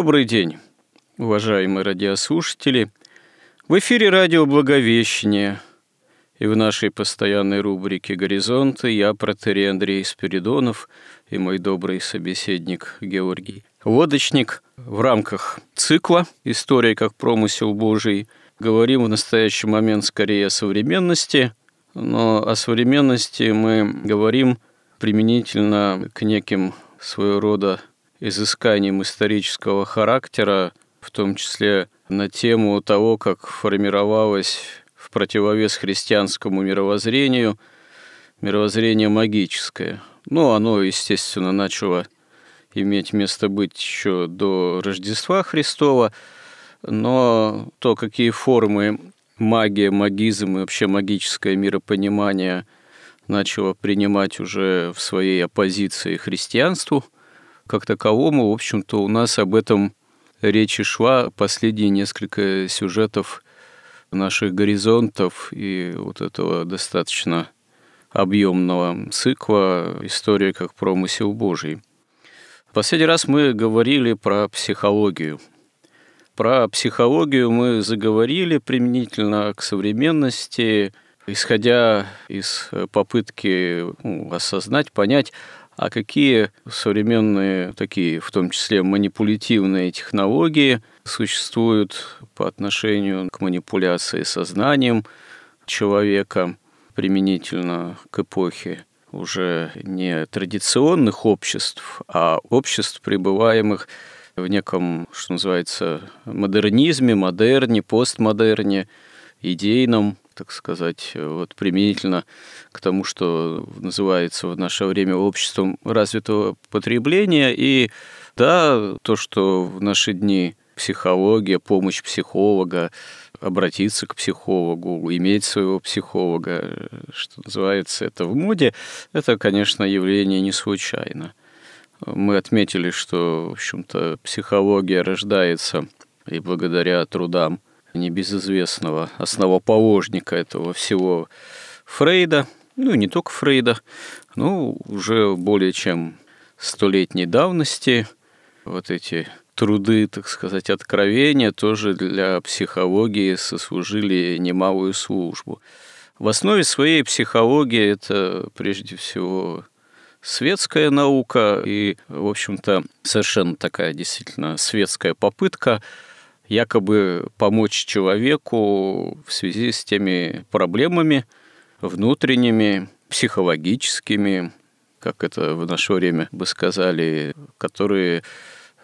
Добрый день, уважаемые радиослушатели. В эфире радио «Благовещение» и в нашей постоянной рубрике «Горизонты» я, протерей Андрей Спиридонов и мой добрый собеседник Георгий Лодочник в рамках цикла «История как промысел Божий» говорим в настоящий момент скорее о современности, но о современности мы говорим применительно к неким своего рода изысканием исторического характера, в том числе на тему того, как формировалось в противовес христианскому мировоззрению мировоззрение магическое. Ну, оно, естественно, начало иметь место быть еще до Рождества Христова, но то, какие формы магия, магизм и вообще магическое миропонимание начало принимать уже в своей оппозиции христианству – как таковому, в общем-то, у нас об этом речи шла последние несколько сюжетов наших горизонтов и вот этого достаточно объемного цикла «История как промысел Божий». Последний раз мы говорили про психологию. Про психологию мы заговорили применительно к современности, исходя из попытки ну, осознать, понять, а какие современные такие, в том числе манипулятивные технологии существуют по отношению к манипуляции сознанием человека применительно к эпохе уже не традиционных обществ, а обществ, пребываемых в неком, что называется, модернизме, модерне, постмодерне, идейном так сказать, вот применительно к тому, что называется в наше время обществом развитого потребления. И да, то, что в наши дни психология, помощь психолога, обратиться к психологу, иметь своего психолога, что называется, это в моде, это, конечно, явление не случайно. Мы отметили, что, в общем-то, психология рождается и благодаря трудам небезызвестного основоположника этого всего Фрейда, ну и не только Фрейда, но уже более чем столетней давности вот эти труды, так сказать, откровения тоже для психологии сослужили немалую службу. В основе своей психологии это прежде всего светская наука и, в общем-то, совершенно такая действительно светская попытка якобы помочь человеку в связи с теми проблемами внутренними, психологическими, как это в наше время бы сказали, которые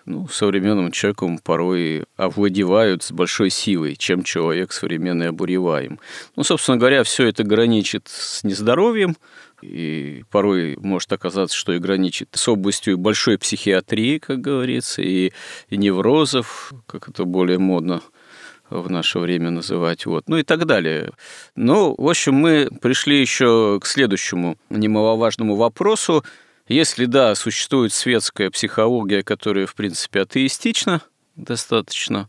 ну, современным человеком порой овладевают с большой силой, чем человек современный обуреваем. Ну, собственно говоря, все это граничит с нездоровьем, и порой может оказаться, что и граничит с областью большой психиатрии, как говорится, и, и неврозов, как это более модно в наше время называть, вот, ну и так далее. Ну, в общем, мы пришли еще к следующему немаловажному вопросу. Если да, существует светская психология, которая, в принципе, атеистична достаточно,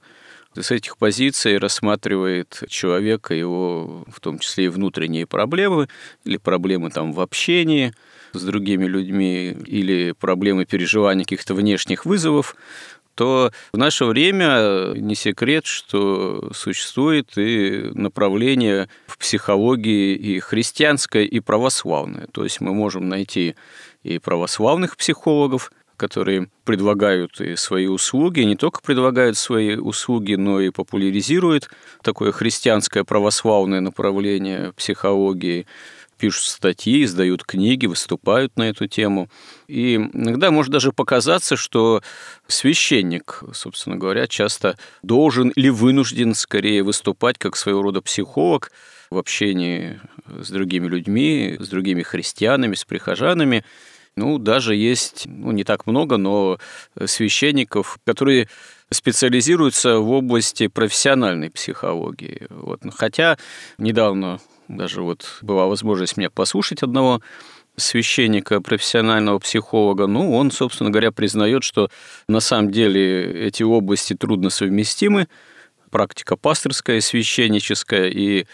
с этих позиций рассматривает человека, его в том числе и внутренние проблемы, или проблемы там в общении с другими людьми, или проблемы переживания каких-то внешних вызовов, то в наше время не секрет, что существует и направление в психологии и христианское, и православное. То есть мы можем найти и православных психологов, которые предлагают и свои услуги, не только предлагают свои услуги, но и популяризируют такое христианское православное направление психологии. пишут статьи, издают книги, выступают на эту тему. И иногда может даже показаться, что священник, собственно говоря, часто должен или вынужден скорее выступать как своего рода психолог в общении с другими людьми, с другими христианами, с прихожанами. Ну, даже есть, ну, не так много, но священников, которые специализируются в области профессиональной психологии. Вот. Хотя недавно даже вот была возможность мне послушать одного священника, профессионального психолога, ну, он, собственно говоря, признает, что на самом деле эти области трудно совместимы, практика пасторская, священническая и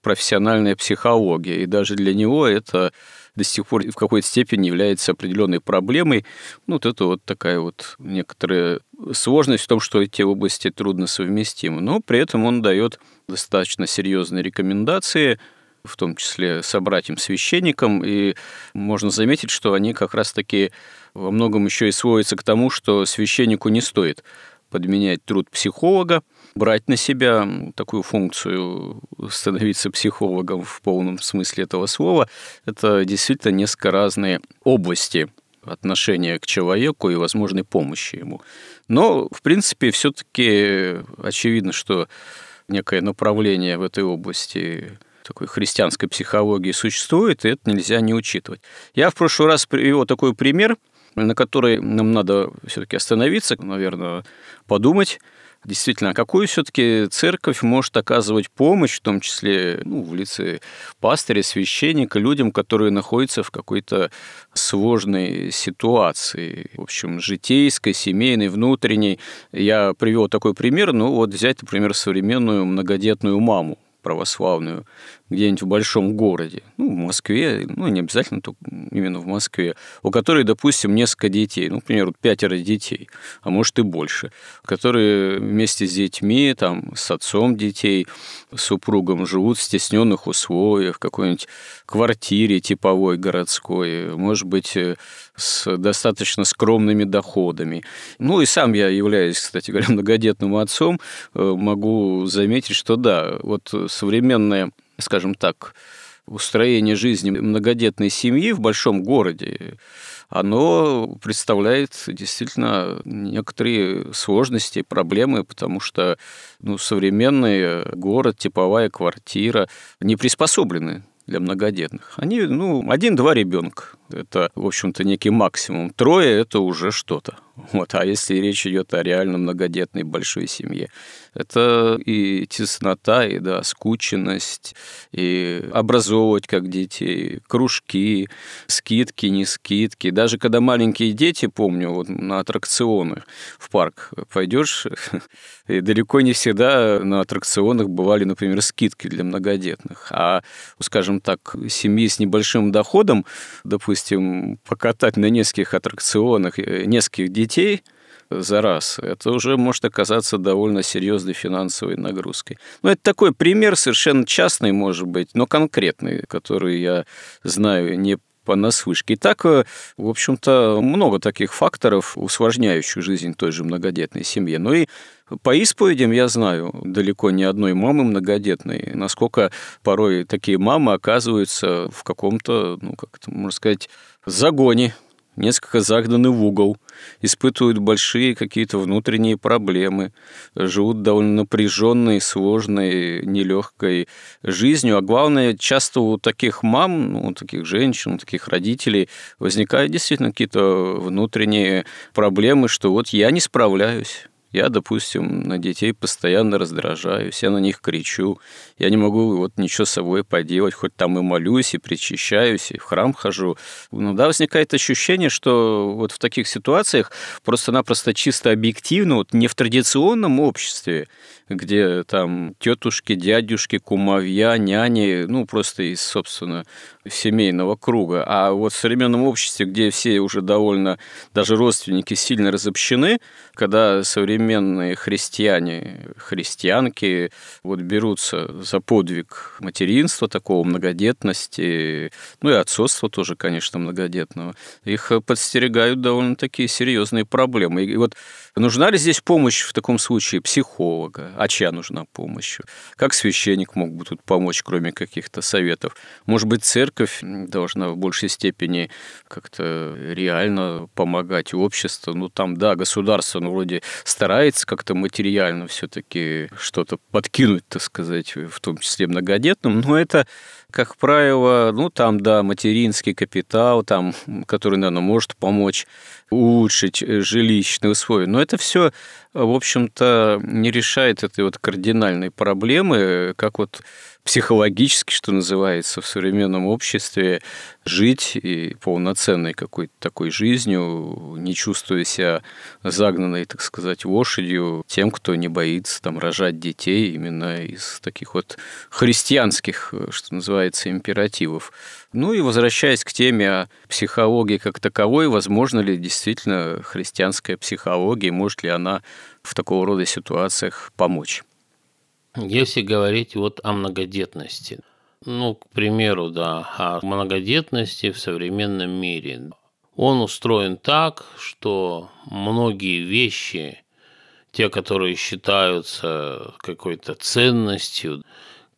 профессиональная психология. И даже для него это до сих пор в какой-то степени является определенной проблемой. Ну, вот это вот такая вот некоторая сложность в том, что эти области трудно совместимы. Но при этом он дает достаточно серьезные рекомендации в том числе собратьям-священникам, и можно заметить, что они как раз-таки во многом еще и сводятся к тому, что священнику не стоит подменять труд психолога, брать на себя такую функцию, становиться психологом в полном смысле этого слова, это действительно несколько разные области отношения к человеку и возможной помощи ему. Но, в принципе, все-таки очевидно, что некое направление в этой области такой христианской психологии существует, и это нельзя не учитывать. Я в прошлый раз привел такой пример, на который нам надо все-таки остановиться, наверное, подумать, действительно, а какую все-таки церковь может оказывать помощь, в том числе ну, в лице пастыря, священника, людям, которые находятся в какой-то сложной ситуации, в общем, житейской, семейной, внутренней. Я привел такой пример, ну вот взять, например, современную многодетную маму, православную, где-нибудь в большом городе, ну, в Москве, ну, не обязательно только именно в Москве, у которой, допустим, несколько детей, ну, например, пятеро детей, а может и больше, которые вместе с детьми, там, с отцом детей, с супругом живут в стесненных условиях, в какой-нибудь квартире типовой городской, может быть, э, с достаточно скромными доходами. Ну и сам я являюсь, кстати говоря, многодетным отцом, э, могу заметить, что да, вот современная скажем так, устроение жизни многодетной семьи в большом городе, оно представляет действительно некоторые сложности, проблемы, потому что ну, современный город, типовая квартира не приспособлены для многодетных. Они, ну, один-два ребенка. Это, в общем-то, некий максимум. Трое – это уже что-то. Вот. А если речь идет о реально многодетной большой семье, это и теснота, и да, скученность, и образовывать как детей, кружки, скидки, не скидки. Даже когда маленькие дети, помню, вот на аттракционы в парк пойдешь, и далеко не всегда на аттракционах бывали, например, скидки для многодетных. А, скажем так, семьи с небольшим доходом, допустим, покатать на нескольких аттракционах э, нескольких детей – за раз, это уже может оказаться довольно серьезной финансовой нагрузкой. Ну, это такой пример, совершенно частный, может быть, но конкретный, который я знаю не понаслышке. И так, в общем-то, много таких факторов, усложняющих жизнь той же многодетной семье. Но и по исповедям я знаю далеко не одной мамы многодетной, насколько порой такие мамы оказываются в каком-то, ну, как это можно сказать, загоне несколько загнаны в угол, испытывают большие какие-то внутренние проблемы, живут довольно напряженной, сложной, нелегкой жизнью. А главное, часто у таких мам, ну, у таких женщин, у таких родителей возникают действительно какие-то внутренние проблемы, что вот я не справляюсь, я, допустим, на детей постоянно раздражаюсь, я на них кричу, я не могу вот ничего с собой поделать, хоть там и молюсь, и причащаюсь, и в храм хожу. Иногда возникает ощущение, что вот в таких ситуациях просто-напросто чисто объективно, вот не в традиционном обществе, где там тетушки, дядюшки, кумовья, няни, ну, просто из, собственно, семейного круга. А вот в современном обществе, где все уже довольно, даже родственники сильно разобщены, когда современные христиане, христианки вот берутся за подвиг материнства такого, многодетности, ну и отцовства тоже, конечно, многодетного, их подстерегают довольно такие серьезные проблемы. И вот нужна ли здесь помощь в таком случае психолога? А чья нужна помощь? Как священник мог бы тут помочь, кроме каких-то советов? Может быть, церковь должна в большей степени как-то реально помогать обществу. Ну, там, да, государство, ну, вроде старается как-то материально все-таки что-то подкинуть, так сказать, в том числе многодетным, но это как правило, ну, там, да, материнский капитал, там, который, наверное, может помочь улучшить э, жилищные условия. Но это все, в общем-то, не решает этой вот кардинальной проблемы, как вот психологически, что называется, в современном обществе жить и полноценной какой-то такой жизнью, не чувствуя себя загнанной, так сказать, лошадью тем, кто не боится там рожать детей именно из таких вот христианских, что называется, императивов. Ну и возвращаясь к теме о психологии как таковой, возможно ли действительно христианская психология, может ли она в такого рода ситуациях помочь? Если говорить вот о многодетности, ну, к примеру, да, о многодетности в современном мире. Он устроен так, что многие вещи, те, которые считаются какой-то ценностью,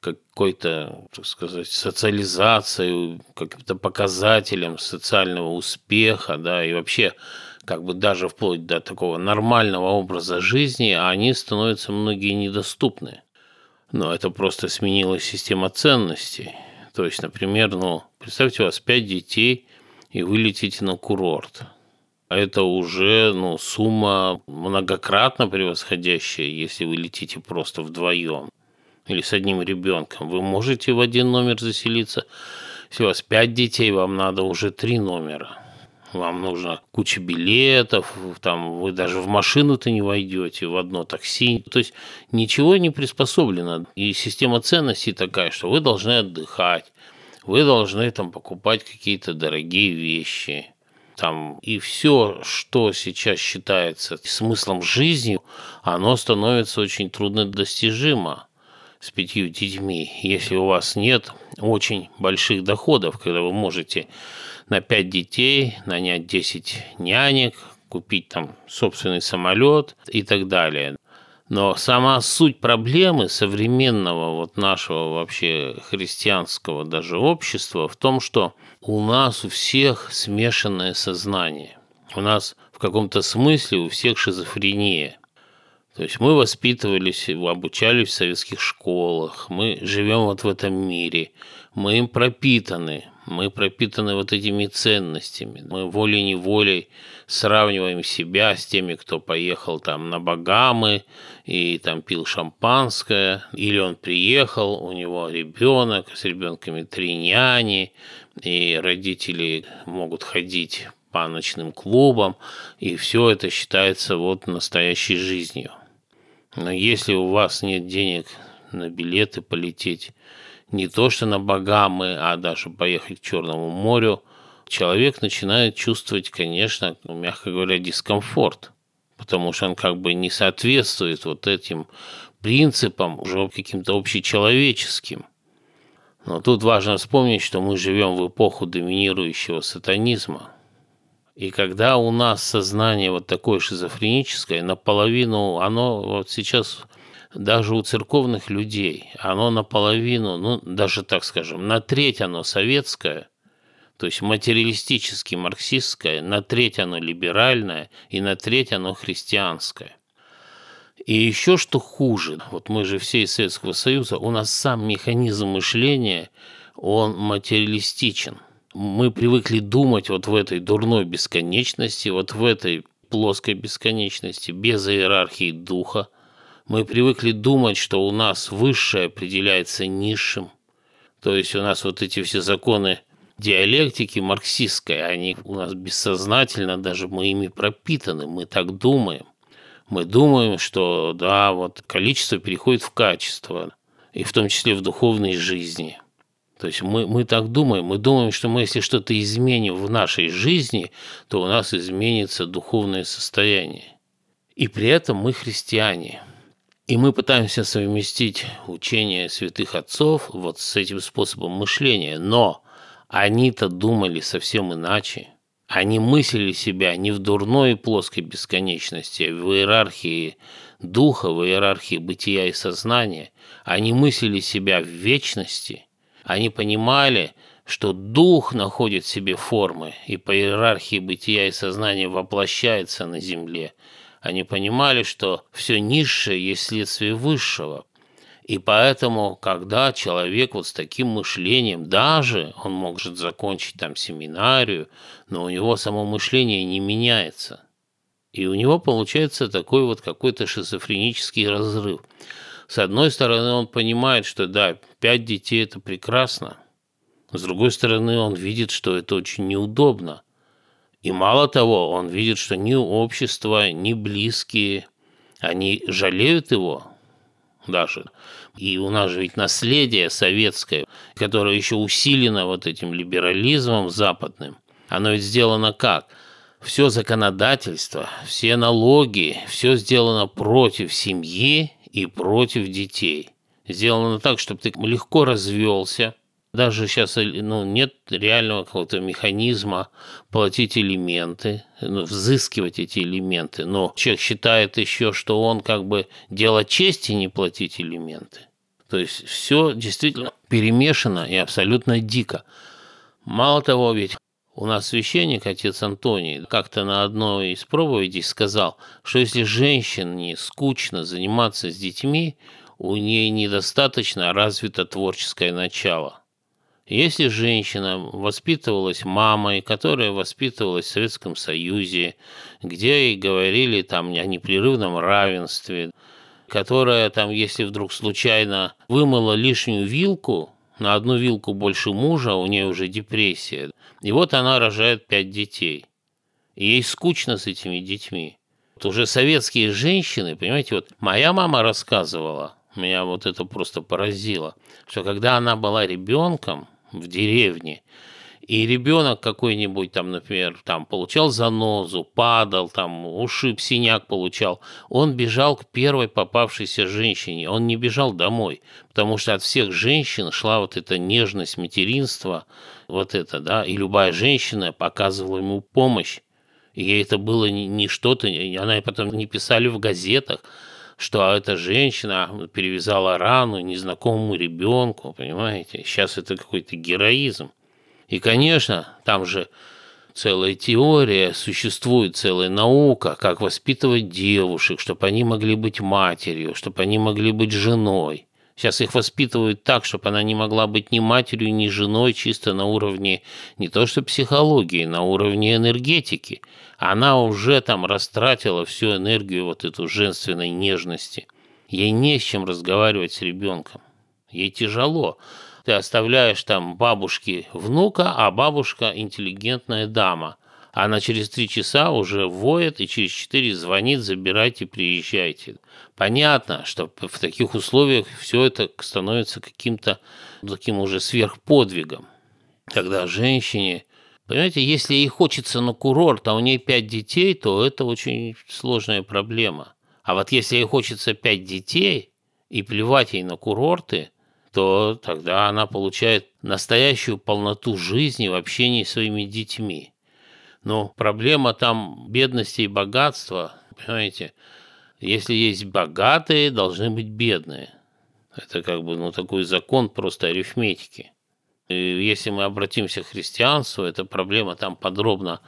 какой-то, так сказать, социализацией, каким-то показателем социального успеха, да, и вообще как бы даже вплоть до такого нормального образа жизни, они становятся многие недоступны. Но это просто сменилась система ценностей. То есть, например, ну, представьте, у вас пять детей, и вы летите на курорт. А это уже ну, сумма многократно превосходящая, если вы летите просто вдвоем или с одним ребенком. Вы можете в один номер заселиться. Если у вас пять детей, вам надо уже три номера вам нужно куча билетов, там вы даже в машину-то не войдете, в одно такси. То есть ничего не приспособлено. И система ценностей такая, что вы должны отдыхать, вы должны там покупать какие-то дорогие вещи. Там, и все, что сейчас считается смыслом жизни, оно становится очень труднодостижимо с пятью детьми, если у вас нет очень больших доходов, когда вы можете на 5 детей, нанять 10 нянек, купить там собственный самолет и так далее. Но сама суть проблемы современного вот нашего вообще христианского даже общества в том, что у нас у всех смешанное сознание. У нас в каком-то смысле у всех шизофрения. То есть мы воспитывались, обучались в советских школах, мы живем вот в этом мире, мы им пропитаны, мы пропитаны вот этими ценностями. Мы волей-неволей сравниваем себя с теми, кто поехал там на Багамы и там пил шампанское. Или он приехал, у него ребенок, с ребенками три няни, и родители могут ходить по ночным клубам, и все это считается вот настоящей жизнью. Но если у вас нет денег на билеты полететь, не то что на Багамы, а даже поехать к Черному морю, человек начинает чувствовать, конечно, мягко говоря, дискомфорт, потому что он как бы не соответствует вот этим принципам уже каким-то общечеловеческим. Но тут важно вспомнить, что мы живем в эпоху доминирующего сатанизма. И когда у нас сознание вот такое шизофреническое, наполовину оно вот сейчас даже у церковных людей, оно наполовину, ну, даже так скажем, на треть оно советское, то есть материалистически марксистское, на треть оно либеральное и на треть оно христианское. И еще что хуже, вот мы же все из Советского Союза, у нас сам механизм мышления, он материалистичен. Мы привыкли думать вот в этой дурной бесконечности, вот в этой плоской бесконечности, без иерархии духа – мы привыкли думать, что у нас высшее определяется низшим. То есть у нас вот эти все законы диалектики марксистской, они у нас бессознательно, даже мы ими пропитаны, мы так думаем. Мы думаем, что да, вот количество переходит в качество, и в том числе в духовной жизни. То есть мы, мы так думаем, мы думаем, что мы если что-то изменим в нашей жизни, то у нас изменится духовное состояние. И при этом мы христиане – и мы пытаемся совместить учение святых отцов вот с этим способом мышления, но они-то думали совсем иначе. Они мыслили себя не в дурной плоской бесконечности, а в иерархии духа, в иерархии бытия и сознания. Они мыслили себя в вечности. Они понимали, что дух находит в себе формы и по иерархии бытия и сознания воплощается на земле. Они понимали, что все низшее есть следствие высшего. И поэтому, когда человек вот с таким мышлением, даже он может закончить там семинарию, но у него само мышление не меняется. И у него получается такой вот какой-то шизофренический разрыв. С одной стороны, он понимает, что да, пять детей – это прекрасно, с другой стороны, он видит, что это очень неудобно. И мало того, он видит, что ни общество, ни близкие, они жалеют его даже. И у нас же ведь наследие советское, которое еще усилено вот этим либерализмом западным, оно ведь сделано как? Все законодательство, все налоги, все сделано против семьи и против детей. Сделано так, чтобы ты легко развелся, даже сейчас ну, нет реального какого-то механизма платить элементы, ну, взыскивать эти элементы. Но человек считает еще, что он как бы дело чести не платить элементы. То есть все действительно перемешано и абсолютно дико. Мало того, ведь у нас священник, отец Антоний, как-то на одной из проповедей сказал, что если женщине скучно заниматься с детьми, у нее недостаточно развито творческое начало. Если женщина воспитывалась мамой, которая воспитывалась в Советском Союзе, где ей говорили там о непрерывном равенстве, которая там, если вдруг случайно вымыла лишнюю вилку, на одну вилку больше мужа, у нее уже депрессия. И вот она рожает пять детей. И ей скучно с этими детьми. Вот уже советские женщины, понимаете, вот моя мама рассказывала, меня вот это просто поразило, что когда она была ребенком, в деревне, и ребенок какой-нибудь там, например, там получал занозу, падал, там ушиб, синяк получал, он бежал к первой попавшейся женщине, он не бежал домой, потому что от всех женщин шла вот эта нежность материнства, вот это, да, и любая женщина показывала ему помощь, и ей это было не, не что-то, она потом не писали в газетах, что эта женщина перевязала рану незнакомому ребенку, понимаете? Сейчас это какой-то героизм. И, конечно, там же целая теория, существует целая наука, как воспитывать девушек, чтобы они могли быть матерью, чтобы они могли быть женой. Сейчас их воспитывают так, чтобы она не могла быть ни матерью, ни женой, чисто на уровне не то что психологии, на уровне энергетики. Она уже там растратила всю энергию вот эту женственной нежности. Ей не с чем разговаривать с ребенком. Ей тяжело. Ты оставляешь там бабушке внука, а бабушка интеллигентная дама. Она через три часа уже воет и через четыре звонит, забирайте, приезжайте. Понятно, что в таких условиях все это становится каким-то таким уже сверхподвигом. Когда женщине, понимаете, если ей хочется на курорт, а у нее пять детей, то это очень сложная проблема. А вот если ей хочется пять детей и плевать ей на курорты, то тогда она получает настоящую полноту жизни в общении с своими детьми. Но проблема там бедности и богатства, понимаете, если есть богатые, должны быть бедные. Это как бы ну, такой закон просто арифметики. И если мы обратимся к христианству, эта проблема там подробно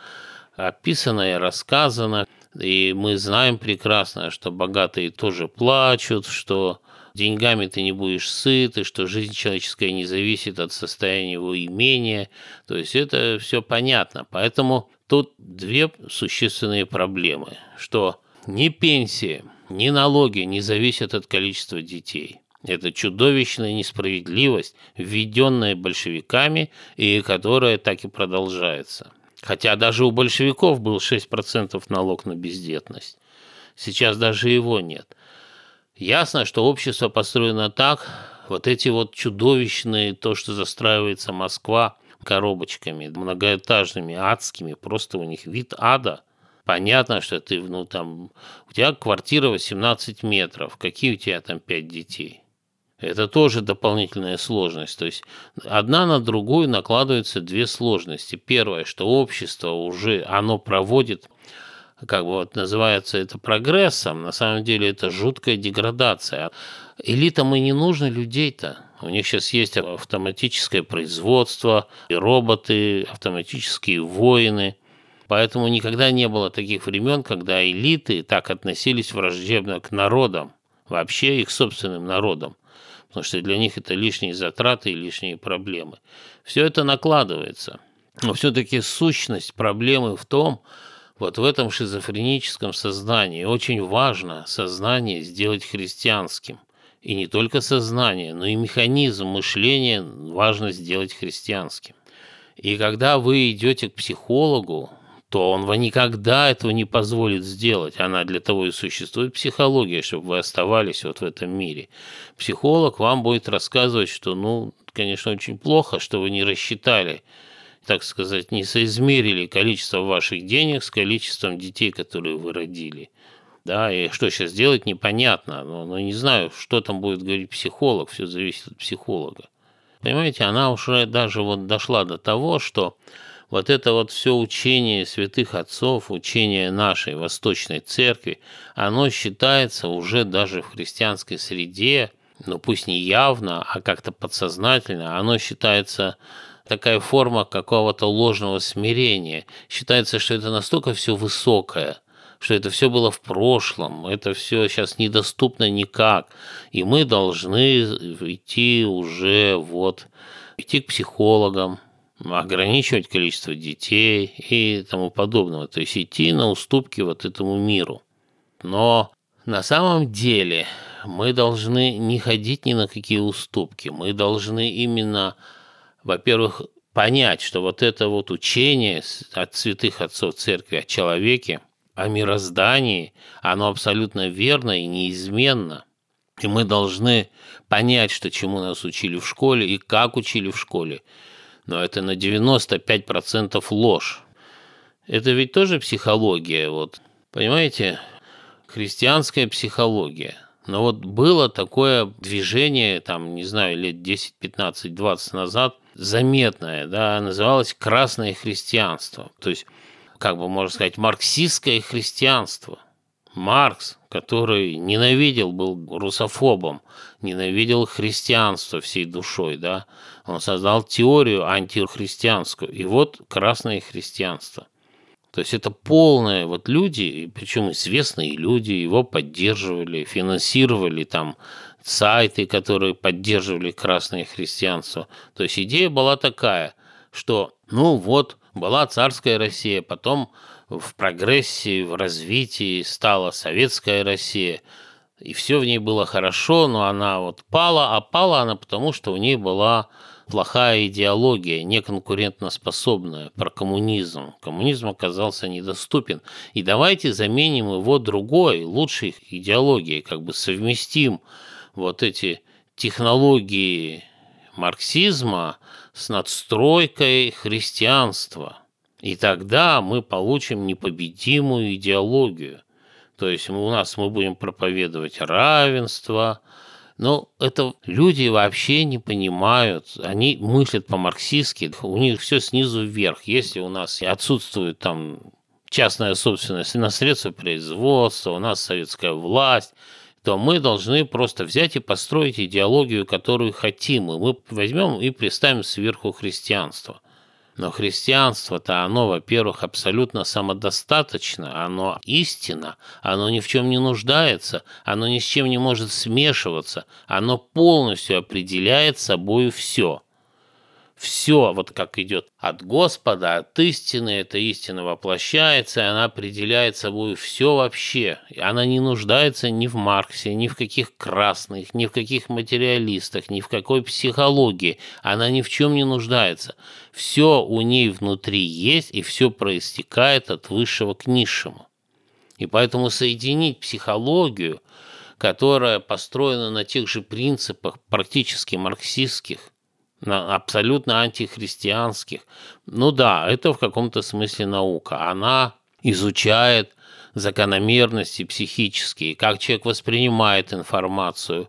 описана и рассказана. И мы знаем прекрасно, что богатые тоже плачут, что деньгами ты не будешь сыт, и что жизнь человеческая не зависит от состояния его имения. То есть это все понятно. Поэтому тут две существенные проблемы, что ни пенсии, ни налоги не зависят от количества детей. Это чудовищная несправедливость, введенная большевиками и которая так и продолжается. Хотя даже у большевиков был 6% налог на бездетность. Сейчас даже его нет. Ясно, что общество построено так, вот эти вот чудовищные, то, что застраивается Москва коробочками, многоэтажными, адскими, просто у них вид ада – Понятно, что ты, ну, там, у тебя квартира 18 метров, какие у тебя там 5 детей? Это тоже дополнительная сложность. То есть одна на другую накладываются две сложности. Первое, что общество уже, оно проводит, как бы вот называется это прогрессом, на самом деле это жуткая деградация. Элитам и не нужно людей-то. У них сейчас есть автоматическое производство, и роботы, автоматические воины. Поэтому никогда не было таких времен, когда элиты так относились враждебно к народам, вообще их собственным народам, потому что для них это лишние затраты и лишние проблемы. Все это накладывается. Но все-таки сущность проблемы в том, вот в этом шизофреническом сознании очень важно сознание сделать христианским. И не только сознание, но и механизм мышления важно сделать христианским. И когда вы идете к психологу, то он вам никогда этого не позволит сделать. Она для того и существует психология, чтобы вы оставались вот в этом мире. Психолог вам будет рассказывать, что, ну, конечно, очень плохо, что вы не рассчитали так сказать, не соизмерили количество ваших денег с количеством детей, которые вы родили. Да, и что сейчас делать, непонятно. Но, но не знаю, что там будет говорить психолог, все зависит от психолога. Понимаете, она уже даже вот дошла до того, что вот это вот все учение святых отцов, учение нашей Восточной Церкви, оно считается уже даже в христианской среде, ну пусть не явно, а как-то подсознательно, оно считается такая форма какого-то ложного смирения. Считается, что это настолько все высокое, что это все было в прошлом, это все сейчас недоступно никак, и мы должны идти уже вот, идти к психологам, ограничивать количество детей и тому подобного, то есть идти на уступки вот этому миру. Но на самом деле мы должны не ходить ни на какие уступки, мы должны именно во-первых, понять, что вот это вот учение от святых отцов церкви о человеке, о мироздании, оно абсолютно верно и неизменно. И мы должны понять, что чему нас учили в школе и как учили в школе. Но это на 95% ложь. Это ведь тоже психология. Вот. Понимаете, христианская психология. Но вот было такое движение, там, не знаю, лет 10, 15, 20 назад, заметное, да, называлось «красное христианство». То есть, как бы можно сказать, марксистское христианство. Маркс, который ненавидел, был русофобом, ненавидел христианство всей душой, да, он создал теорию антихристианскую, и вот красное христианство. То есть это полное, вот люди, причем известные люди, его поддерживали, финансировали там сайты, которые поддерживали красное христианство. То есть идея была такая, что ну вот была царская Россия, потом в прогрессе, в развитии стала советская Россия, и все в ней было хорошо, но она вот пала, а пала она потому, что у ней была плохая идеология, неконкурентоспособная, про коммунизм. Коммунизм оказался недоступен. И давайте заменим его другой, лучшей идеологией, как бы совместим вот эти технологии марксизма с надстройкой христианства. И тогда мы получим непобедимую идеологию. То есть у нас мы будем проповедовать равенство, но это люди вообще не понимают, они мыслят по-марксистски, у них все снизу вверх. Если у нас отсутствует там частная собственность на средства производства, у нас советская власть, то мы должны просто взять и построить идеологию, которую хотим, и мы возьмем и представим сверху христианство. Но христианство-то, оно, во-первых, абсолютно самодостаточно, оно истина, оно ни в чем не нуждается, оно ни с чем не может смешиваться, оно полностью определяет собой все все, вот как идет от Господа, от истины, эта истина воплощается, и она определяет собой все вообще. И она не нуждается ни в Марксе, ни в каких красных, ни в каких материалистах, ни в какой психологии. Она ни в чем не нуждается. Все у ней внутри есть, и все проистекает от высшего к низшему. И поэтому соединить психологию, которая построена на тех же принципах практически марксистских, абсолютно антихристианских. Ну да, это в каком-то смысле наука. Она изучает закономерности психические, как человек воспринимает информацию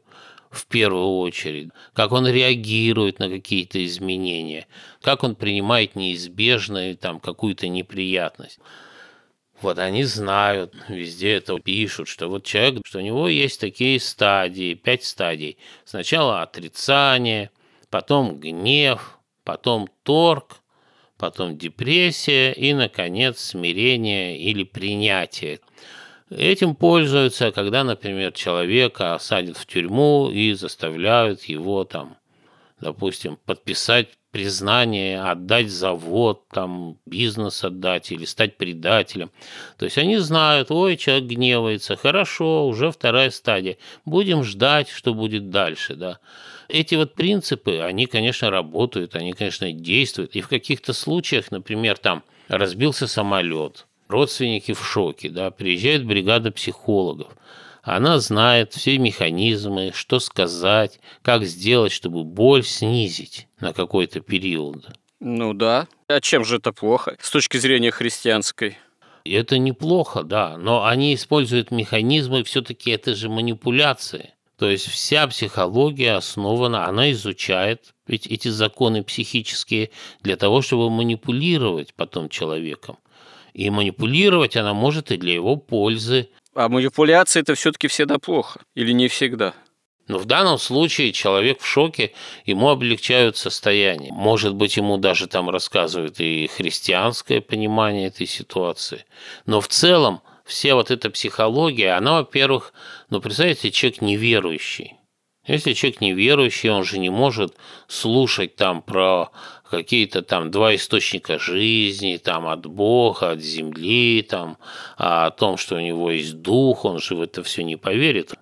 в первую очередь, как он реагирует на какие-то изменения, как он принимает неизбежную там какую-то неприятность. Вот они знают, везде это пишут, что вот человек, что у него есть такие стадии, пять стадий. Сначала отрицание, потом гнев, потом торг, потом депрессия и, наконец, смирение или принятие. Этим пользуются, когда, например, человека садят в тюрьму и заставляют его там, допустим, подписать признание, отдать завод, там, бизнес отдать или стать предателем. То есть они знают, ой, человек гневается, хорошо, уже вторая стадия, будем ждать, что будет дальше, да. Эти вот принципы, они, конечно, работают, они, конечно, действуют. И в каких-то случаях, например, там разбился самолет, родственники в шоке, да, приезжает бригада психологов. Она знает все механизмы, что сказать, как сделать, чтобы боль снизить на какой-то период. Ну да. А чем же это плохо с точки зрения христианской? Это неплохо, да, но они используют механизмы, все-таки это же манипуляции. То есть вся психология основана, она изучает ведь эти законы психические для того, чтобы манипулировать потом человеком. И манипулировать она может и для его пользы. А манипуляции это все-таки всегда плохо или не всегда? Но в данном случае человек в шоке, ему облегчают состояние. Может быть, ему даже там рассказывают и христианское понимание этой ситуации. Но в целом вся вот эта психология, она, во-первых, ну, представьте, человек неверующий. Если человек неверующий, он же не может слушать там про какие-то там два источника жизни, там от Бога, от земли, там, а о том, что у него есть дух, он же в это все не поверит.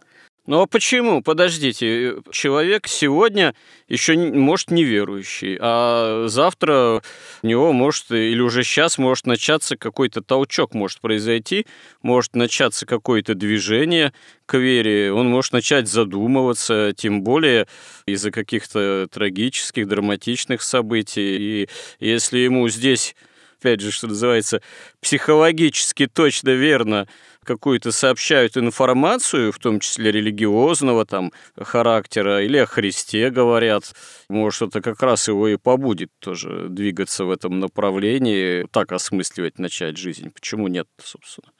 Ну а почему? Подождите, человек сегодня еще может неверующий, а завтра у него может, или уже сейчас может начаться какой-то толчок, может произойти, может начаться какое-то движение к вере, он может начать задумываться, тем более из-за каких-то трагических, драматичных событий. И если ему здесь опять же, что называется, психологически точно верно какую-то сообщают информацию, в том числе религиозного там характера, или о Христе говорят, может, это как раз его и побудет тоже двигаться в этом направлении, так осмысливать начать жизнь. Почему нет, собственно?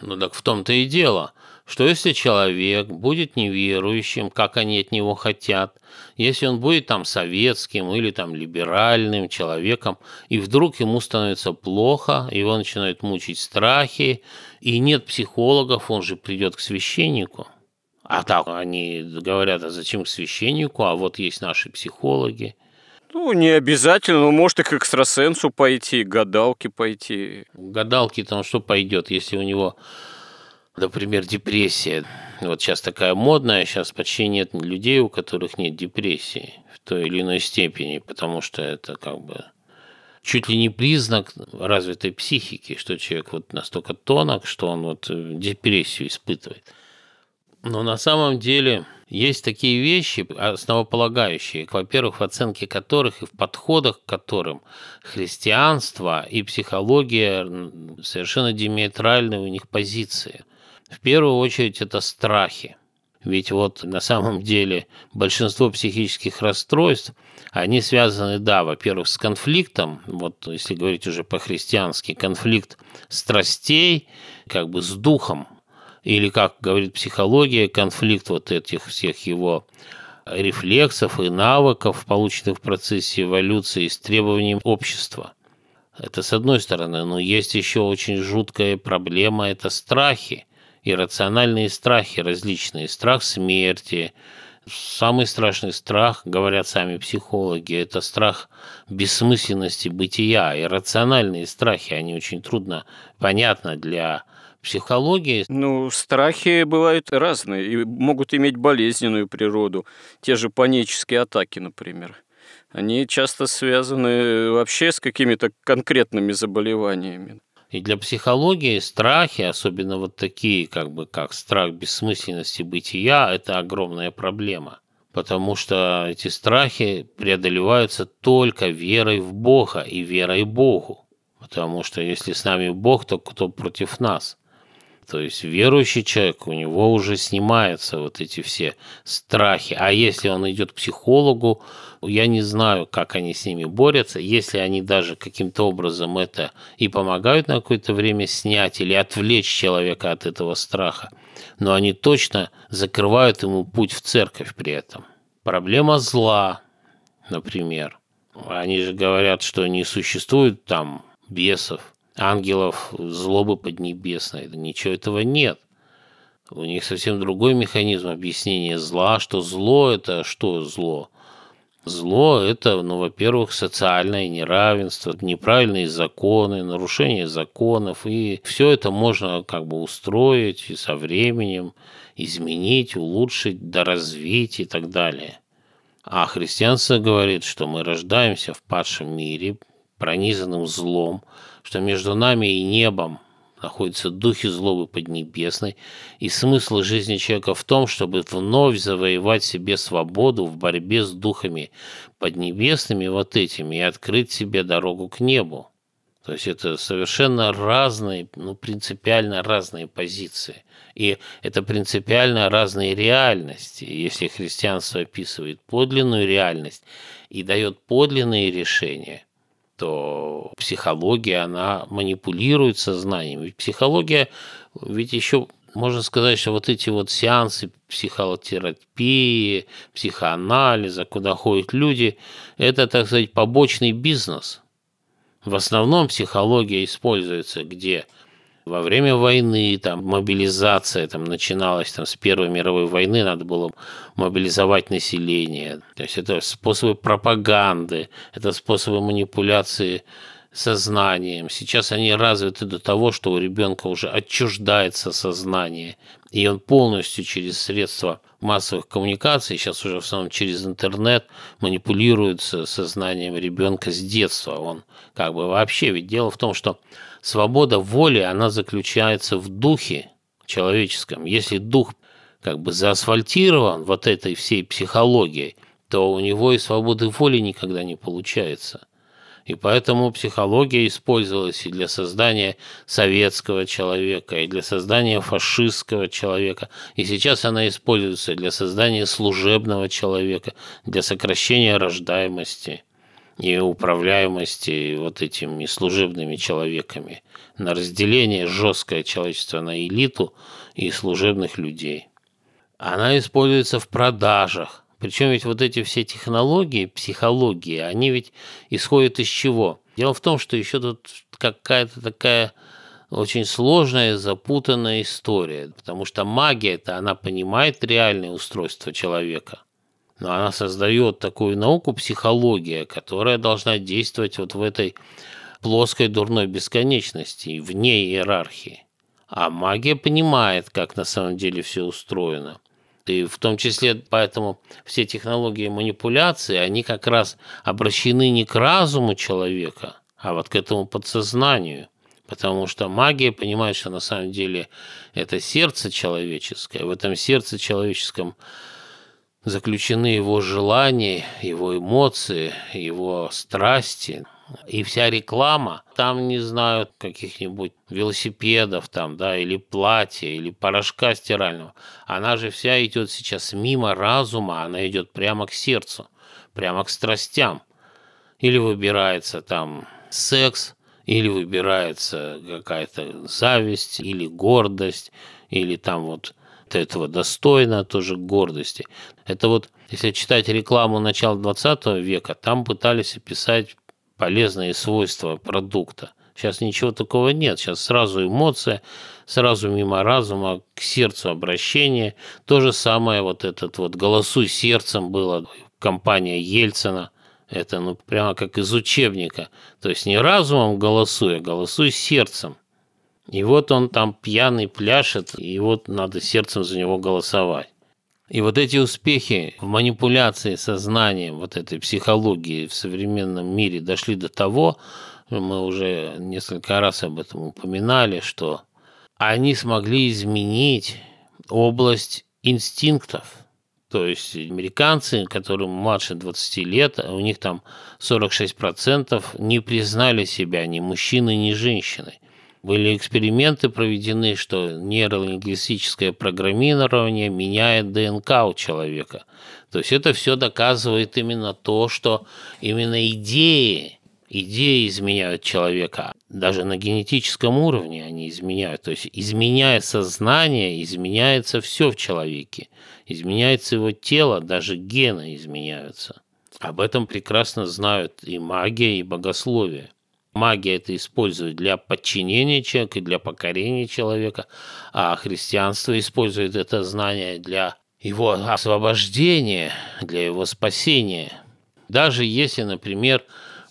Ну так в том-то и дело, что если человек будет неверующим, как они от него хотят, если он будет там советским или там либеральным человеком, и вдруг ему становится плохо, его начинают мучить страхи, и нет психологов, он же придет к священнику. А так они говорят, а зачем к священнику, а вот есть наши психологи. Ну, не обязательно, но может и к экстрасенсу пойти, к гадалке пойти. Гадалки там что пойдет, если у него, например, депрессия. Вот сейчас такая модная, сейчас почти нет людей, у которых нет депрессии в той или иной степени, потому что это как бы чуть ли не признак развитой психики, что человек вот настолько тонок, что он вот депрессию испытывает. Но на самом деле есть такие вещи, основополагающие, во-первых, в оценке которых и в подходах к которым христианство и психология совершенно диаметральные у них позиции. В первую очередь это страхи. Ведь вот на самом деле большинство психических расстройств, они связаны, да, во-первых, с конфликтом, вот если говорить уже по-христиански, конфликт страстей, как бы с духом, или, как говорит психология, конфликт вот этих всех его рефлексов и навыков, полученных в процессе эволюции с требованием общества. Это с одной стороны, но есть еще очень жуткая проблема – это страхи, иррациональные страхи различные. Страх смерти, самый страшный страх, говорят сами психологи, это страх бессмысленности бытия. Иррациональные страхи, они очень трудно понятны для психологии. Ну, страхи бывают разные и могут иметь болезненную природу. Те же панические атаки, например. Они часто связаны вообще с какими-то конкретными заболеваниями. И для психологии страхи, особенно вот такие, как бы как страх бессмысленности бытия, это огромная проблема. Потому что эти страхи преодолеваются только верой в Бога и верой Богу. Потому что если с нами Бог, то кто против нас? То есть верующий человек, у него уже снимаются вот эти все страхи. А если он идет к психологу, я не знаю, как они с ними борются. Если они даже каким-то образом это и помогают на какое-то время снять или отвлечь человека от этого страха, но они точно закрывают ему путь в церковь при этом. Проблема зла, например. Они же говорят, что не существует там бесов, ангелов злобы поднебесной. Ничего этого нет. У них совсем другой механизм объяснения зла, что зло – это что зло? Зло – это, ну, во-первых, социальное неравенство, неправильные законы, нарушение законов, и все это можно как бы устроить и со временем, изменить, улучшить, доразвить и так далее. А христианство говорит, что мы рождаемся в падшем мире, пронизанным злом, что между нами и небом находятся духи злобы поднебесной, и смысл жизни человека в том, чтобы вновь завоевать себе свободу в борьбе с духами поднебесными вот этими и открыть себе дорогу к небу. То есть это совершенно разные, ну, принципиально разные позиции. И это принципиально разные реальности. Если христианство описывает подлинную реальность и дает подлинные решения – что психология, она манипулирует сознанием. Ведь психология, ведь еще можно сказать, что вот эти вот сеансы психотерапии, психоанализа, куда ходят люди, это, так сказать, побочный бизнес. В основном психология используется где – во время войны там мобилизация там начиналась там с Первой мировой войны, надо было мобилизовать население. То есть это способы пропаганды, это способы манипуляции сознанием. Сейчас они развиты до того, что у ребенка уже отчуждается сознание, и он полностью через средства массовых коммуникаций, сейчас уже в основном через интернет, манипулируется сознанием ребенка с детства. Он как бы вообще, ведь дело в том, что свобода воли, она заключается в духе человеческом. Если дух как бы заасфальтирован вот этой всей психологией, то у него и свободы воли никогда не получается. И поэтому психология использовалась и для создания советского человека, и для создания фашистского человека. И сейчас она используется для создания служебного человека, для сокращения рождаемости и управляемости вот этими служебными человеками, на разделение жесткое человечество на элиту и служебных людей. Она используется в продажах. Причем ведь вот эти все технологии, психологии, они ведь исходят из чего? Дело в том, что еще тут какая-то такая очень сложная, запутанная история, потому что магия-то, она понимает реальное устройство человека – она создает такую науку психология, которая должна действовать вот в этой плоской дурной бесконечности, вне иерархии. А магия понимает, как на самом деле все устроено. И в том числе поэтому все технологии манипуляции, они как раз обращены не к разуму человека, а вот к этому подсознанию. Потому что магия понимает, что на самом деле это сердце человеческое. В этом сердце человеческом заключены его желания, его эмоции, его страсти. И вся реклама, там не знают каких-нибудь велосипедов там, да, или платья, или порошка стирального. Она же вся идет сейчас мимо разума, она идет прямо к сердцу, прямо к страстям. Или выбирается там секс, или выбирается какая-то зависть, или гордость, или там вот этого достойно, тоже гордости. Это вот, если читать рекламу начала 20 века, там пытались описать полезные свойства продукта. Сейчас ничего такого нет. Сейчас сразу эмоция, сразу мимо разума к сердцу обращение. То же самое вот этот вот «Голосуй сердцем» было, компания Ельцина. Это ну прямо как из учебника. То есть не разумом голосуй, а голосуй сердцем. И вот он там пьяный пляшет, и вот надо сердцем за него голосовать. И вот эти успехи в манипуляции сознанием, вот этой психологии в современном мире дошли до того, мы уже несколько раз об этом упоминали, что они смогли изменить область инстинктов. То есть американцы, которым младше 20 лет, у них там 46% не признали себя ни мужчиной, ни женщиной. Были эксперименты проведены, что нейролингвистическое программирование меняет ДНК у человека. То есть это все доказывает именно то, что именно идеи, идеи изменяют человека. Даже на генетическом уровне они изменяют. То есть изменяя сознание, изменяется все в человеке. Изменяется его тело, даже гены изменяются. Об этом прекрасно знают и магия, и богословие. Магия это использует для подчинения человека, для покорения человека, а христианство использует это знание для его освобождения, для его спасения. Даже если, например,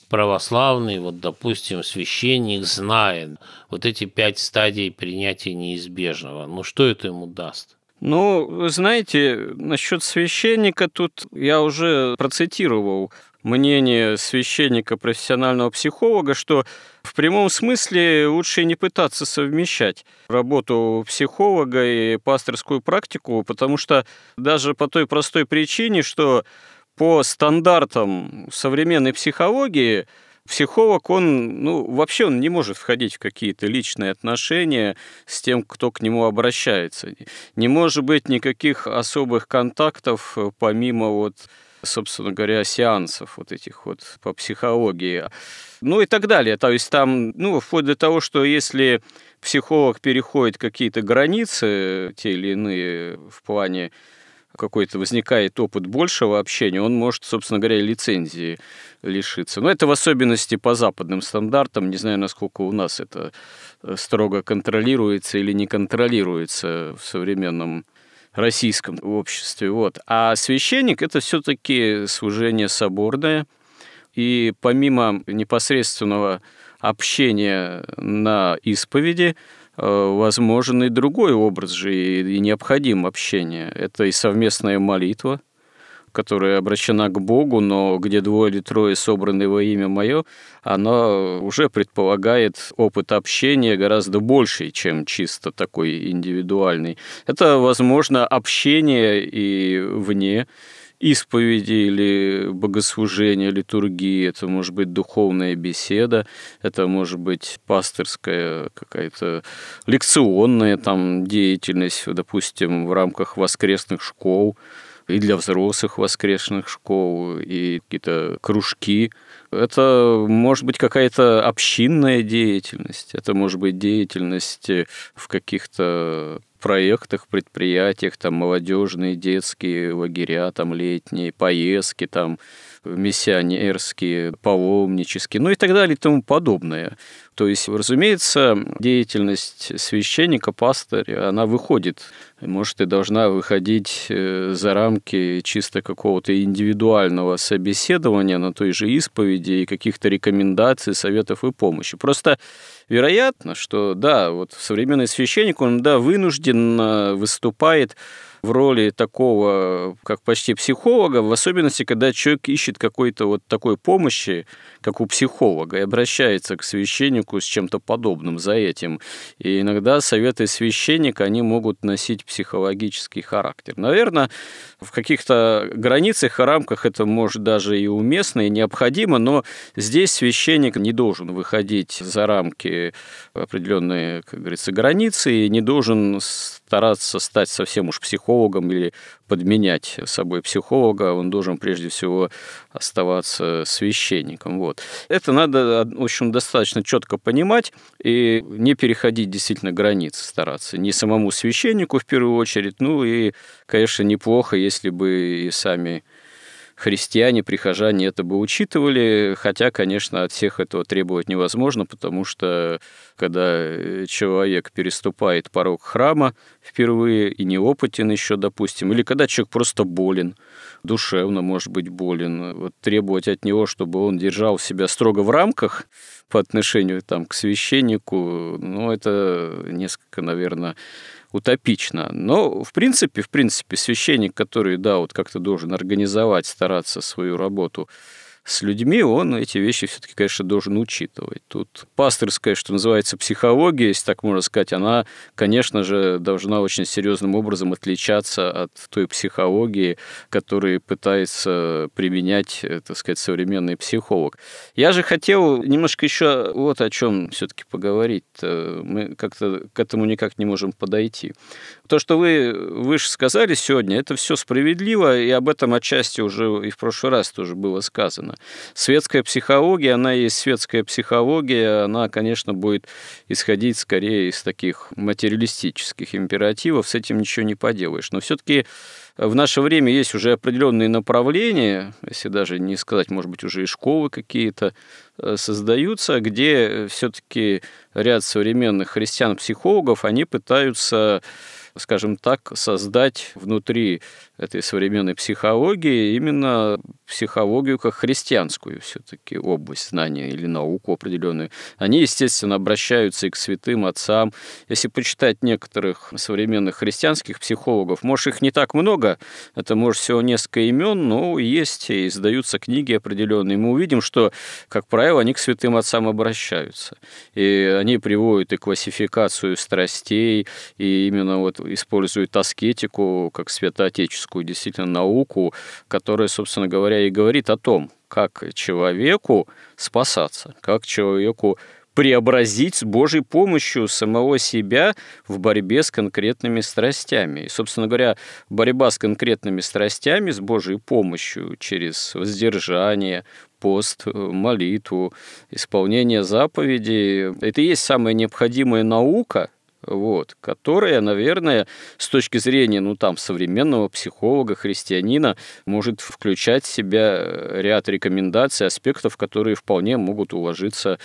православный, вот, допустим, священник знает вот эти пять стадий принятия неизбежного, ну что это ему даст? Ну, вы знаете, насчет священника тут я уже процитировал мнение священника, профессионального психолога, что в прямом смысле лучше не пытаться совмещать работу психолога и пасторскую практику, потому что даже по той простой причине, что по стандартам современной психологии психолог, он, ну, вообще он не может входить в какие-то личные отношения с тем, кто к нему обращается. Не может быть никаких особых контактов помимо вот собственно говоря, сеансов вот этих вот по психологии. Ну и так далее. То есть там, ну, вплоть до того, что если психолог переходит какие-то границы, те или иные в плане какой-то возникает опыт большего общения, он может, собственно говоря, лицензии лишиться. Но это в особенности по западным стандартам. Не знаю, насколько у нас это строго контролируется или не контролируется в современном российском обществе. Вот. А священник – это все-таки служение соборное. И помимо непосредственного общения на исповеди, э, возможен и другой образ же, и необходим общение. Это и совместная молитва – которая обращена к Богу, но где двое или трое собраны во имя мое, она уже предполагает опыт общения гораздо больший, чем чисто такой индивидуальный. Это, возможно, общение и вне исповеди или богослужения, литургии, это может быть духовная беседа, это может быть пасторская какая-то лекционная там деятельность, допустим, в рамках воскресных школ, и для взрослых воскресных школ, и какие-то кружки. Это может быть какая-то общинная деятельность, это может быть деятельность в каких-то проектах, предприятиях, там молодежные, детские лагеря, там летние, поездки, там миссионерские, паломнические, ну и так далее и тому подобное. То есть, разумеется, деятельность священника, пастыря, она выходит, может, и должна выходить э, за рамки чисто какого-то индивидуального собеседования на той же исповеди и каких-то рекомендаций, советов и помощи. Просто вероятно, что, да, вот современный священник, он, да, вынужден выступает в роли такого, как почти психолога, в особенности, когда человек ищет какой-то вот такой помощи, как у психолога, и обращается к священнику с чем-то подобным за этим. И иногда советы священника, они могут носить психологический характер. Наверное, в каких-то границах и рамках это может даже и уместно, и необходимо, но здесь священник не должен выходить за рамки определенные, как говорится, границы, и не должен стараться стать совсем уж психологом или подменять собой психолога, он должен прежде всего оставаться священником. Вот. Это надо, в общем, достаточно четко понимать и не переходить действительно границы стараться. Не самому священнику в первую очередь, ну и, конечно, неплохо, если бы и сами христиане, прихожане это бы учитывали, хотя, конечно, от всех этого требовать невозможно, потому что когда человек переступает порог храма впервые и неопытен еще, допустим, или когда человек просто болен, душевно может быть болен, вот требовать от него, чтобы он держал себя строго в рамках по отношению там, к священнику, ну, это несколько, наверное, утопично. Но, в принципе, в принципе, священник, который, да, вот как-то должен организовать, стараться свою работу с людьми, он эти вещи все-таки, конечно, должен учитывать. Тут пасторская, что называется, психология, если так можно сказать, она, конечно же, должна очень серьезным образом отличаться от той психологии, которую пытается применять, так сказать, современный психолог. Я же хотел немножко еще вот о чем все-таки поговорить. Мы как-то к этому никак не можем подойти. То, что вы выше сказали сегодня, это все справедливо, и об этом отчасти уже и в прошлый раз тоже было сказано. Светская психология, она есть светская психология, она, конечно, будет исходить скорее из таких материалистических императивов, с этим ничего не поделаешь. Но все-таки в наше время есть уже определенные направления, если даже не сказать, может быть, уже и школы какие-то э, создаются, где все-таки ряд современных христиан-психологов, они пытаются скажем так, создать внутри этой современной психологии именно психологию как христианскую все-таки область знания или науку определенную. Они, естественно, обращаются и к святым отцам. Если почитать некоторых современных христианских психологов, может, их не так много, это, может, всего несколько имен, но есть и издаются книги определенные. Мы увидим, что, как правило, они к святым отцам обращаются. И они приводят и классификацию страстей, и именно вот используют аскетику как святоотеческую действительно науку, которая, собственно говоря, и говорит о том, как человеку спасаться, как человеку преобразить с Божьей помощью самого себя в борьбе с конкретными страстями. И, собственно говоря, борьба с конкретными страстями с Божьей помощью через воздержание, пост, молитву, исполнение заповедей – это и есть самая необходимая наука, вот, которая, наверное, с точки зрения, ну, там, современного психолога, христианина, может включать в себя ряд рекомендаций, аспектов, которые вполне могут уложиться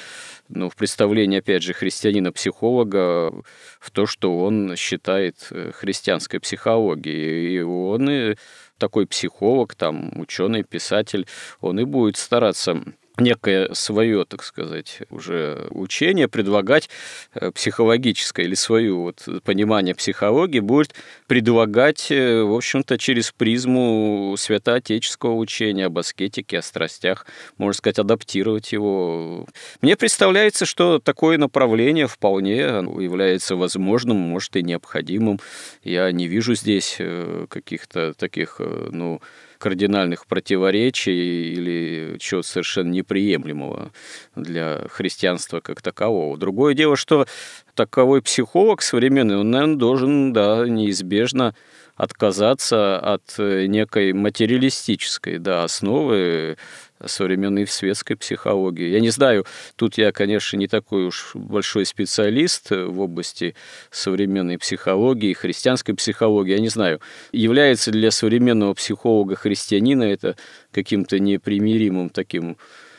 ну, в представлении, опять же, христианина-психолога в то, что он считает э, христианской психологией. И он и такой психолог, там, ученый, писатель, он и будет стараться некое свое, так сказать, уже учение, предлагать э, психологическое или свое вот понимание психологии будет предлагать, э, в общем-то, через призму святоотеческого учения об аскетике, о страстях, можно сказать, адаптировать его. Мне представляется, что такое направление вполне является возможным, может и необходимым. Я не вижу здесь э, каких-то таких, ну, кардинальных противоречий или чего-то совершенно неприемлемого для христианства как такового. Другое дело, что таковой психолог современный, он, наверное, должен, да, неизбежно отказаться от некой материалистической да, основы современной светской психологии. Я не знаю, тут я, конечно, не такой уж большой специалист в области современной психологии, христианской психологии. Я не знаю, является для современного психолога-христианина это каким-то непримиримым таким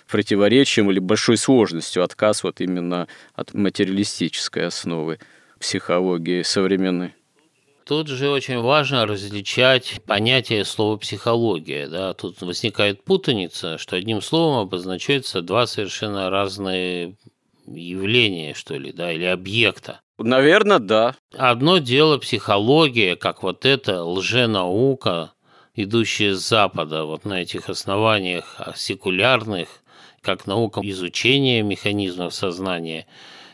противоречием или большой сложностью отказ вот именно от материалистической основы психологии современной. Тут же очень важно различать понятие слова «психология». Да? Тут возникает путаница, что одним словом обозначаются два совершенно разные явления, что ли, да, или объекта. Наверное, да. Одно дело психология, как вот эта лженаука, идущая с Запада, вот на этих основаниях секулярных, как наука изучения механизмов сознания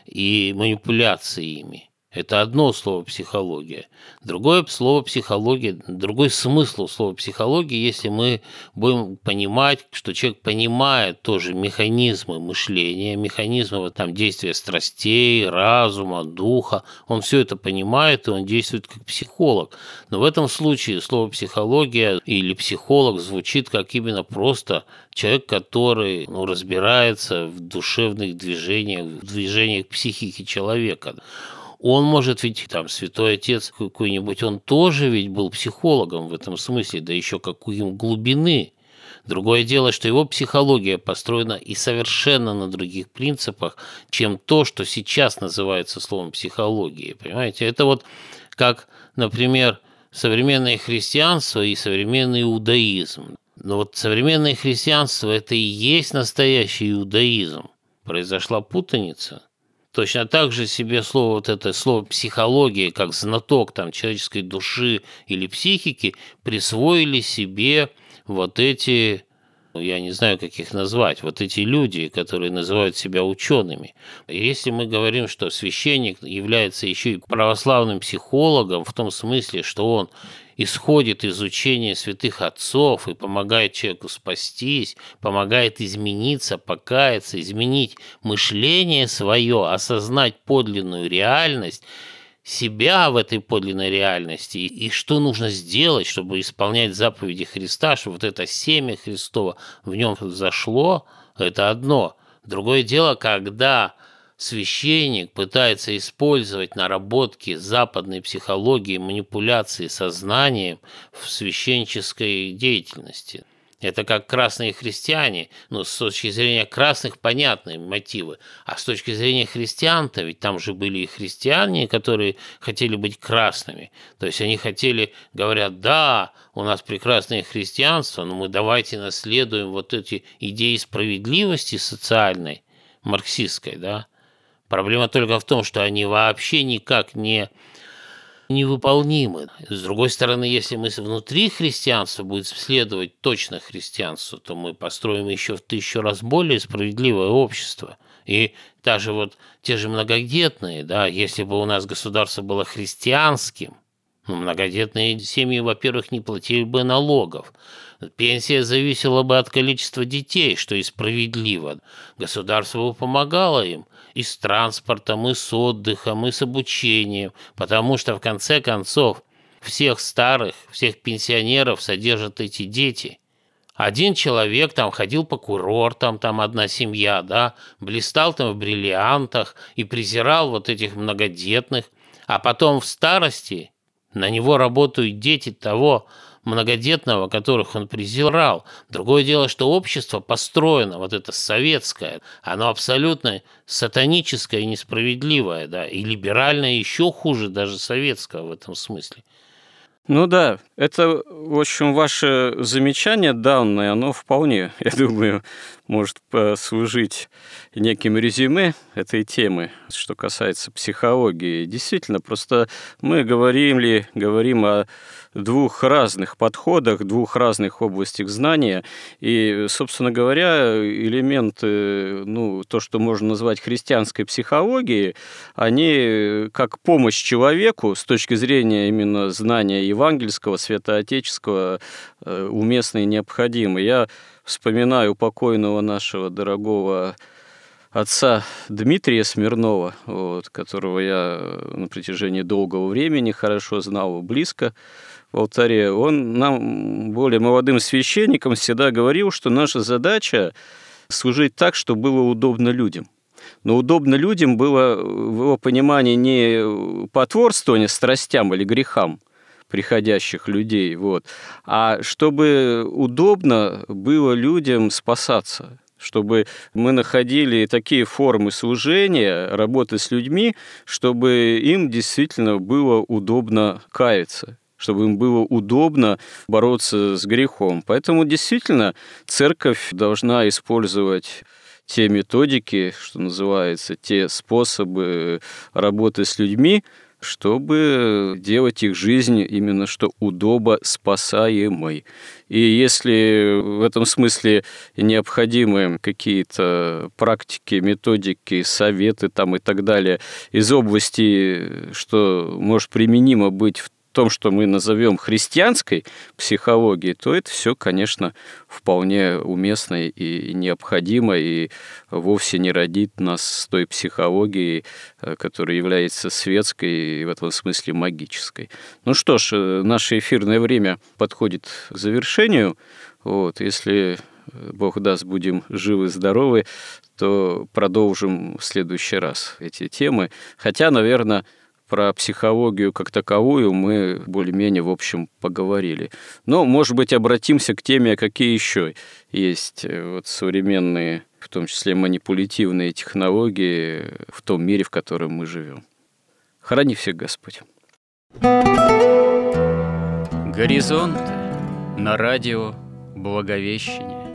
и манипуляции ими. Это одно слово психология. Другое слово психология, другой смысл слова психология, если мы будем понимать, что человек понимает тоже механизмы мышления, механизмы вот там действия страстей, разума, духа. Он все это понимает, и он действует как психолог. Но в этом случае слово психология или психолог звучит как именно просто человек, который ну, разбирается в душевных движениях, в движениях психики человека. Он может ведь, там, святой отец какой-нибудь, он тоже ведь был психологом в этом смысле, да еще какой глубины. Другое дело, что его психология построена и совершенно на других принципах, чем то, что сейчас называется словом психология. Понимаете, это вот как, например, современное христианство и современный иудаизм. Но вот современное христианство – это и есть настоящий иудаизм. Произошла путаница – Точно так же себе слово вот это слово психология, как знаток там человеческой души или психики, присвоили себе вот эти я не знаю, как их назвать, вот эти люди, которые называют себя учеными. Если мы говорим, что священник является еще и православным психологом, в том смысле, что он исходит из учения святых отцов и помогает человеку спастись, помогает измениться, покаяться, изменить мышление свое, осознать подлинную реальность, себя в этой подлинной реальности и что нужно сделать, чтобы исполнять заповеди Христа, чтобы вот это семя Христова в нем зашло, это одно. Другое дело, когда священник пытается использовать наработки западной психологии, манипуляции сознанием в священческой деятельности. Это как красные христиане, ну, с точки зрения красных понятные мотивы, а с точки зрения христиан-то, ведь там же были и христиане, которые хотели быть красными. То есть они хотели, говорят, да, у нас прекрасное христианство, но мы давайте наследуем вот эти идеи справедливости социальной, марксистской, да. Проблема только в том, что они вообще никак не невыполнимы. С другой стороны, если мы внутри христианства будем следовать точно христианству, то мы построим еще в тысячу раз более справедливое общество. И даже вот те же многодетные, да, если бы у нас государство было христианским, ну, многодетные семьи, во-первых, не платили бы налогов. Пенсия зависела бы от количества детей, что и справедливо. Государство бы помогало им и с транспортом, и с отдыхом, и с обучением, потому что, в конце концов, всех старых, всех пенсионеров содержат эти дети. Один человек там ходил по курортам, там одна семья, да, блистал там в бриллиантах и презирал вот этих многодетных, а потом в старости на него работают дети того, многодетного, которых он презирал. Другое дело, что общество построено, вот это советское, оно абсолютно сатаническое и несправедливое, да, и либеральное еще хуже даже советского в этом смысле. Ну да, это, в общем, ваше замечание данное, оно вполне, я думаю, может послужить неким резюме этой темы, что касается психологии. Действительно, просто мы говорим ли, говорим о двух разных подходах, двух разных областях знания. И, собственно говоря, элементы, ну, то, что можно назвать христианской психологией, они как помощь человеку с точки зрения именно знания евангельского, святоотеческого, э, уместны и необходимы. Я вспоминаю покойного нашего дорогого отца Дмитрия Смирнова, вот, которого я на протяжении долгого времени хорошо знал, близко в алтаре, он нам, более молодым священникам, всегда говорил, что наша задача служить так, чтобы было удобно людям. Но удобно людям было в его понимании не потворствование страстям или грехам, приходящих людей, вот, а чтобы удобно было людям спасаться, чтобы мы находили такие формы служения, работы с людьми, чтобы им действительно было удобно каяться чтобы им было удобно бороться с грехом. Поэтому действительно церковь должна использовать те методики, что называется, те способы работы с людьми, чтобы делать их жизнь именно что удобо спасаемой. И если в этом смысле необходимы какие-то практики, методики, советы там и так далее из области, что может применимо быть в том, что мы назовем христианской психологией, то это все, конечно, вполне уместно и необходимо, и вовсе не родит нас с той психологией, э, которая является светской и в этом смысле магической. Ну что ж, э, наше эфирное время подходит к завершению. Вот, если э, Бог даст, будем живы-здоровы, то продолжим в следующий раз эти темы. Хотя, наверное, про психологию как таковую мы более-менее, в общем, поговорили. Но, может быть, обратимся к теме, какие еще есть э, вот современные, в том числе манипулятивные технологии в том мире, в котором мы живем. Храни всех Господь. Горизонт на радио Благовещение.